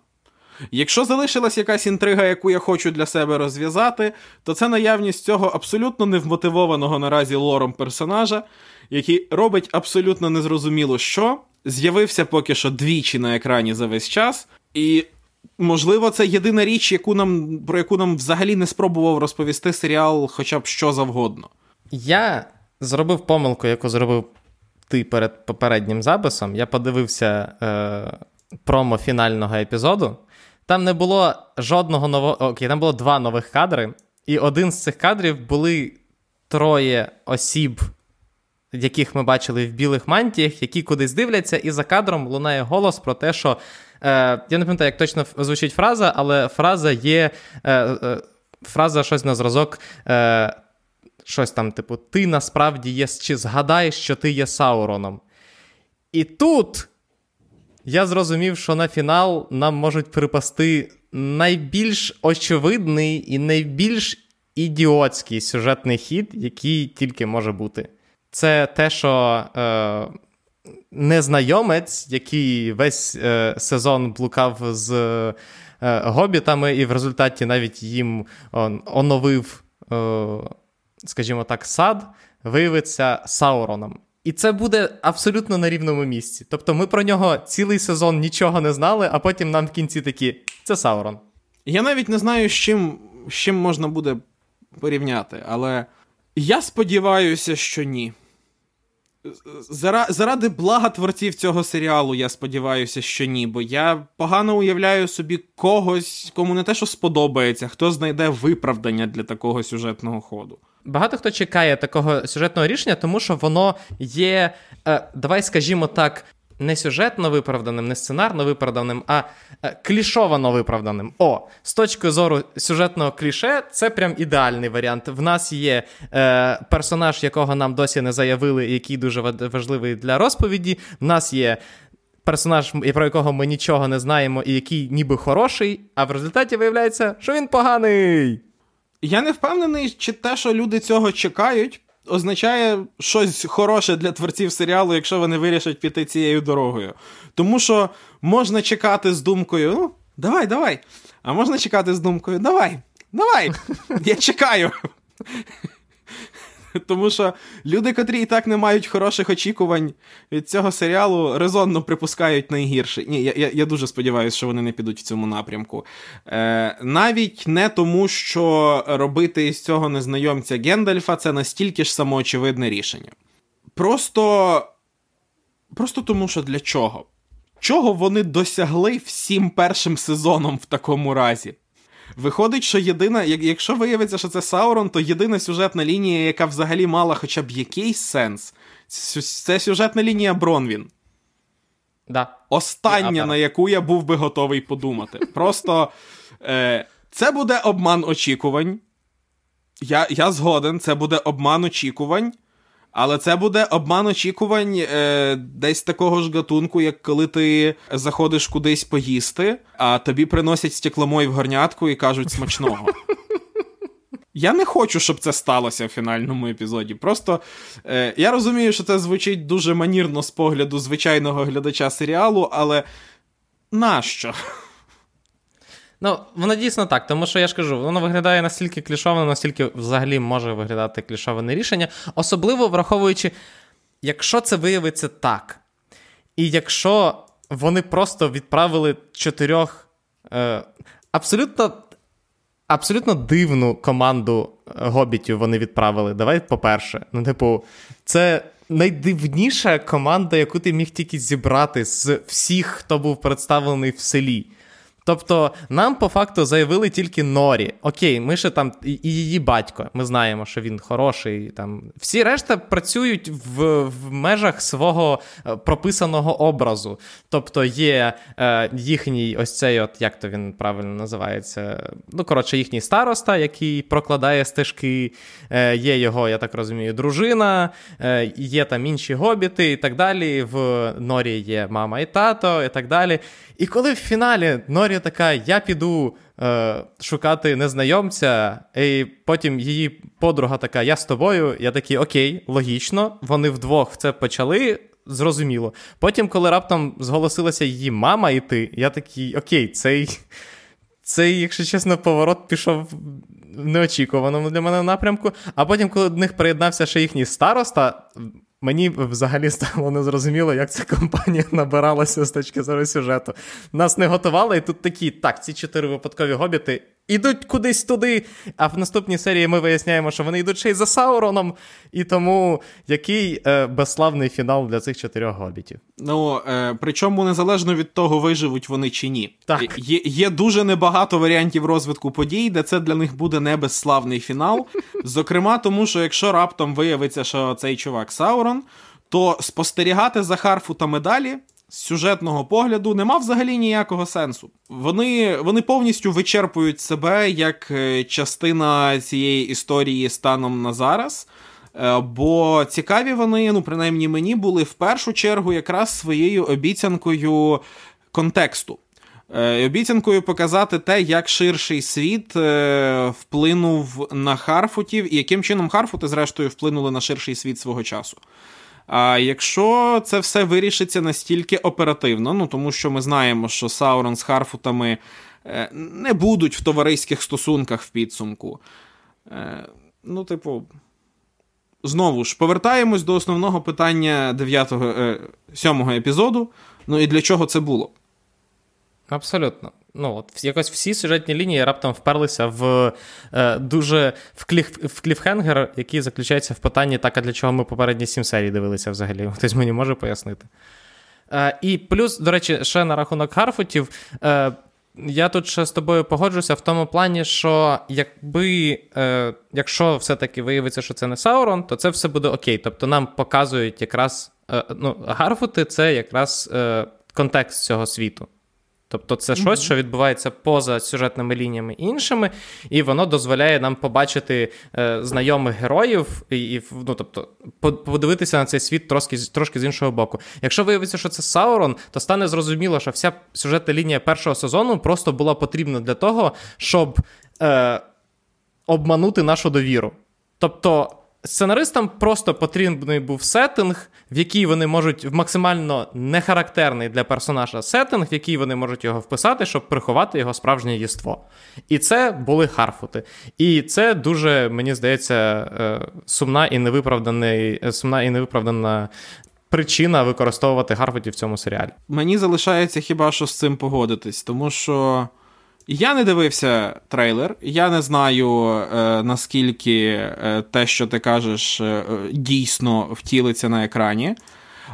Якщо залишилась якась інтрига, яку я хочу для себе розв'язати, то це наявність цього абсолютно невмотивованого наразі лором персонажа, який робить абсолютно незрозуміло що, з'явився поки що двічі на екрані за весь час, і. Можливо, це єдина річ, яку нам, про яку нам взагалі не спробував розповісти серіал хоча б що завгодно. Я зробив помилку, яку зробив ти перед попереднім записом. Я подивився е, промо фінального епізоду. Там не було жодного нового. Окей, там було два нових кадри, і один з цих кадрів були троє осіб, яких ми бачили в білих мантіях, які кудись дивляться, і за кадром лунає голос про те, що. Е, Я не пам'ятаю, як точно звучить фраза, але фраза є. Е, е, Фраза щось на зразок. Е, Щось там, типу, ти насправді є, чи згадай, що ти є Сауроном. І тут я зрозумів, що на фінал нам можуть припасти найбільш очевидний і найбільш ідіотський сюжетний хід, який тільки може бути. Це те, що е, незнайомець, який весь е, сезон блукав з е, гобітами, і в результаті навіть їм он, оновив, е, скажімо так, сад, виявиться Сауроном. І це буде абсолютно на рівному місці. Тобто ми про нього цілий сезон нічого не знали, а потім нам в кінці такі: це Саурон. Я навіть не знаю, з чим, з чим можна буде порівняти, але я сподіваюся, що ні. Заради блага творців цього серіалу, я сподіваюся, що ні, бо я погано уявляю собі когось, кому не те, що сподобається, хто знайде виправдання для такого сюжетного ходу. Багато хто чекає такого сюжетного рішення, тому що воно є, е, давай скажімо так, не сюжетно виправданим, не сценарно виправданим, а е, клішовано виправданим. О, з точки зору сюжетного кліше, це прям ідеальний варіант. В нас є е, персонаж, якого нам досі не заявили, який дуже важливий для розповіді. В нас є. Персонаж, про якого ми нічого не знаємо, і який ніби хороший, а в результаті виявляється, що він поганий. Я не впевнений, чи те, що люди цього чекають, означає щось хороше для творців серіалу, якщо вони вирішать піти цією дорогою. Тому що можна чекати з думкою, ну, давай, давай. А можна чекати з думкою, давай, давай, я чекаю. (laughs) Тому що люди, котрі і так не мають хороших очікувань від цього серіалу, резонно припускають найгірше. Ні, я я, я дуже сподіваюся, що вони не підуть в цьому напрямку. Е, Навіть не тому, що робити із цього незнайомця Гендальфа це настільки ж самоочевидне рішення. Просто. Просто тому, що для чого? Чого вони досягли всім першим сезоном в такому разі? Виходить, що єдина, якщо виявиться, що це Саурон, то єдина сюжетна лінія, яка взагалі мала хоча б якийсь сенс, це сюжетна лінія Бронвін. Да. Остання, на яку я був би готовий подумати. Просто е, це буде обман очікувань. Я, Я згоден, це буде обман очікувань. Але це буде обман очікувань е, десь такого ж гатунку, як коли ти заходиш кудись поїсти, а тобі приносять стекломой в горнятку і кажуть смачного. Я не хочу, щоб це сталося в фінальному епізоді. Просто е, я розумію, що це звучить дуже манірно з погляду звичайного глядача серіалу, але нащо? Ну, воно дійсно так, тому що я ж кажу, воно виглядає настільки клішовано, настільки взагалі може виглядати клішоване рішення. Особливо враховуючи, якщо це виявиться так, і якщо вони просто відправили чотирьох е, абсолютно абсолютно дивну команду е, гобітів вони відправили. Давай, по-перше, ну, типу, це. Найдивніша команда, яку ти міг тільки зібрати з всіх, хто був представлений в селі. Тобто нам по факту заявили тільки Норі. Окей, ми ще там і її батько. Ми знаємо, що він хороший. Там всі решта працюють в в межах свого е, прописаного образу. Тобто є е, їхній ось цей, от як то він правильно називається. Ну, коротше, їхній староста, який прокладає стежки. Е, Є його, я так розумію, дружина, е, є там інші гобіти і так далі. В Норі є мама і тато, і так далі. І коли в фіналі Норі така, я піду е, шукати незнайомця, і потім її подруга така, я з тобою, я такий, окей, логічно, вони вдвох це почали. Зрозуміло. Потім, коли раптом зголосилася її мама йти, я такий, окей, цей, цей, якщо чесно, поворот пішов в неочікуваному для мене напрямку. А потім, коли до них приєднався ще їхній староста, Мені взагалі стало незрозуміло, як ця компанія набиралася з точки зору сюжету. Нас не готували, і тут такі, так, ці чотири випадкові гобіти ідуть кудись туди. А в наступній серії ми виясняємо, що вони йдуть ще й за Сауроном. І тому який е, безславний фінал для цих чотирьох гобітів. Ну, е, причому незалежно від того, виживуть вони чи ні. Так. Є є дуже небагато варіантів розвитку подій, де це для них буде не безславний фінал. Зокрема, тому що якщо раптом виявиться, що цей чувак Саурон, то спостерігати за Харфутами далі з сюжетного погляду нема взагалі ніякого сенсу. Вони вони повністю вичерпують себе як е, частина цієї історії станом на зараз. Е, бо цікаві вони, ну принаймні мені, були в першу чергу якраз своєю обіцянкою контексту. Е, обіцянкою показати те, як ширший світ вплинув на Харфутів, і яким чином Харфути, зрештою, вплинули на ширший світ свого часу. А якщо це все вирішиться настільки оперативно, ну тому що ми знаємо, що Саурон з Харфутами е, не будуть в товариських стосунках в підсумку. Е, ну, типу, знову ж повертаємось до основного питання 9 7 е, епізоду. Ну і для чого це було? Абсолютно ну, от якось всі сюжетні лінії раптом вперлися в е, дуже в, кліф, в кліфхенгер, який заключається в питанні, так, а для чого ми попередні сім серій дивилися взагалі. (laughs) Хтось мені може пояснити. Е, І плюс, до речі, ще на рахунок Харфутів. Е, я тут ще з тобою погоджуся в тому плані, що якби е, якщо все-таки виявиться, що це не Саурон, то це все буде окей. Тобто нам показують якраз е, ну, Гарфути це якраз е, контекст цього світу. Тобто це щось, що відбувається поза сюжетними лініями іншими, і воно дозволяє нам побачити е, знайомих героїв і, і ну, тобто, подивитися на цей світ трошки трошки з іншого боку. Якщо виявиться, що це Саурон, то стане зрозуміло, що вся сюжетна лінія першого сезону просто була потрібна для того, щоб е, обманути нашу довіру. Тобто. Сценаристам просто потрібний був сеттинг, в який вони можуть в максимально нехарактерний для персонажа сеттинг, в який вони можуть його вписати, щоб приховати його справжнє єство. І це були Харфути. І це дуже, мені здається, е, сумна і невиправдана, сумна і невиправдана. Причина використовувати Гарфутів в цьому серіалі. Мені залишається хіба що з цим погодитись, тому що я не дивився трейлер, я не знаю, е, наскільки е, те, що ти кажеш, е, дійсно втілиться на екрані.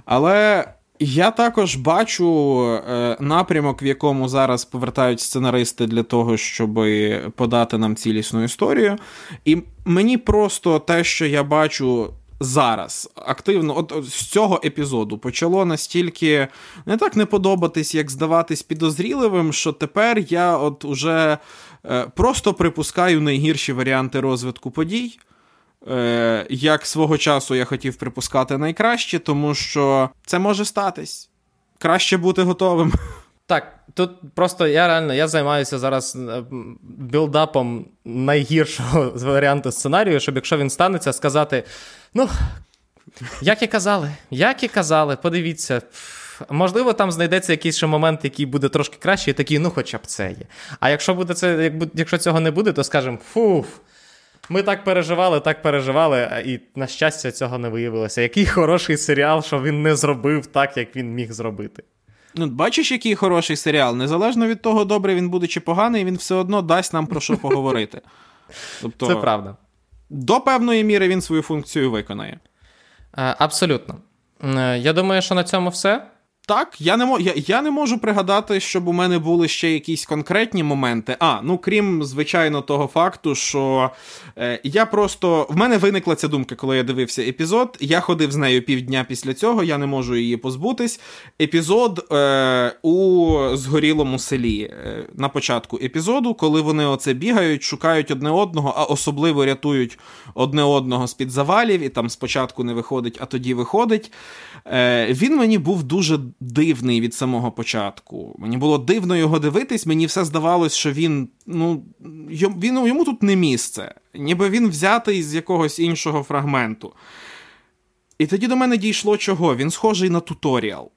Але я також бачу е, напрямок, в якому зараз повертають сценаристи для того, щоб подати нам цілісну історію. І мені просто те, що я бачу зараз активно, от, з цього епізоду почало настільки не так не подобатись, як здаватись підозріливим, що тепер я от уже е, просто припускаю найгірші варіанти розвитку подій. Е, Як свого часу я хотів припускати найкраще, тому що це може статись. Краще бути готовим. Так, тут просто я реально я займаюся зараз е, білдапом найгіршого варіанту сценарію, щоб якщо він станеться, сказати: ну, як і казали, як і казали, подивіться. Можливо, там знайдеться якийсь ще момент, який буде трошки краще, і такий, ну, хоча б це є. А якщо буде це, якщо цього не буде, то скажемо, фуф. Ми так переживали, так переживали, і, на щастя, цього не виявилося. Який хороший серіал, що він не зробив так, як він міг зробити. Ну, Бачиш, який хороший серіал. Незалежно від того, добре він буде чи поганий, він все одно дасть нам про що (laughs) поговорити. Тобто, Це правда. До певної міри він свою функцію виконає. Абсолютно. Е, я думаю, що на цьому все. Так, я не я, я не можу пригадати, щоб у мене були ще якісь конкретні моменти. А, ну крім, звичайно, того факту, що е, я просто. В мене виникла ця думка, коли я дивився епізод. Я ходив з нею півдня після цього, я не можу її позбутись. Епізод е, у згорілому селі. Е, на початку епізоду, коли вони оце бігають, шукають одне одного, а особливо рятують одне одного з-під завалів, і там спочатку не виходить, а тоді виходить. Е, Він мені був дуже дивний від самого початку. Мені було дивно його дивитись, мені все здавалось, що він ну, він, ну, йому тут не місце, ніби він взятий з якогось іншого фрагменту. І тоді до мене дійшло чого? Він схожий на туторіал.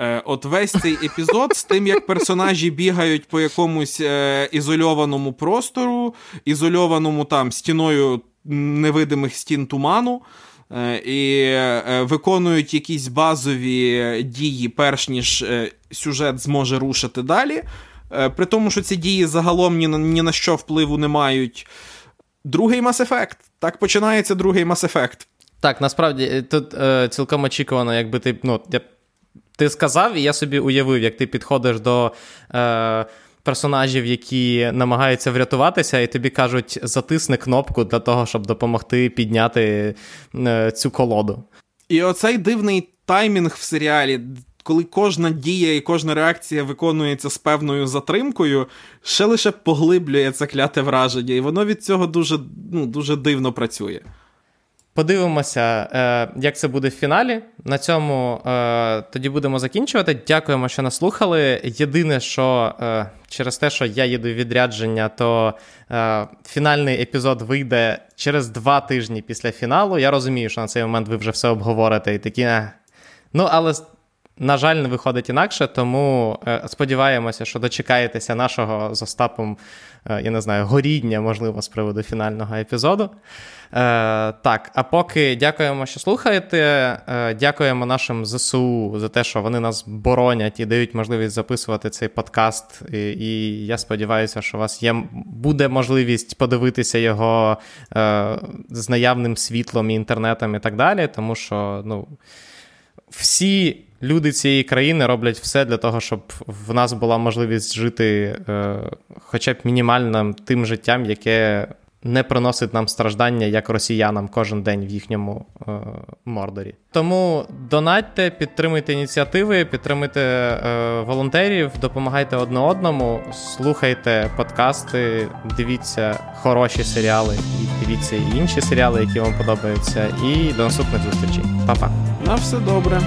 Е, От весь цей епізод з тим, як персонажі бігають по якомусь е, ізольованому простору, ізольованому там стіною невидимих стін туману. Е, і е, виконують якісь базові дії, перш ніж е, сюжет зможе рушити далі. При тому, що ці дії загалом ні на, ні на що впливу не мають. Другий Mass Effect. Так починається другий Mass Effect. Так, насправді тут е, цілком очікувано, якби ти. ну, Ти сказав, і я собі уявив, як ти підходиш до. Е, персонажів, які намагаються врятуватися, і тобі кажуть, затисни кнопку для того, щоб допомогти підняти е, цю колоду. І оцей дивний таймінг в серіалі. Коли кожна дія і кожна реакція виконується з певною затримкою, ще лише поглиблює це кляте враження, і воно від цього дуже ну, дуже дивно працює. Подивимося, е, як це буде в фіналі. На цьому е, тоді будемо закінчувати. Дякуємо, що нас слухали. Єдине, що е, через те, що я їду в відрядження, то фінальний епізод вийде через два тижні після фіналу. Я розумію, що на цей момент ви вже все обговорите і такі. Ну, але. На жаль, не виходить інакше, тому сподіваємося, що дочекаєтеся нашого з Остапом, я не знаю, горіння, можливо, з приводу фінального епізоду. Е, Так, а поки дякуємо, що слухаєте. Е, Дякуємо нашим ЗСУ за те, що вони нас боронять і дають можливість записувати цей подкаст. І, я сподіваюся, що у вас є буде можливість подивитися його е, з наявним світлом і інтернетом і так далі, тому що ну, всі. Люди цієї країни роблять все для того, щоб в нас була можливість жити е, хоча б мінімальним тим життям, яке не приносить нам страждання як росіянам кожен день в їхньому е, мордорі. Тому донатьте, підтримуйте ініціативи, підтримуйте е, волонтерів, допомагайте одне одному, слухайте подкасти, дивіться хороші серіали, і дивіться інші серіали, які вам подобаються. І до наступних зустрічей. Па-па. На все добре.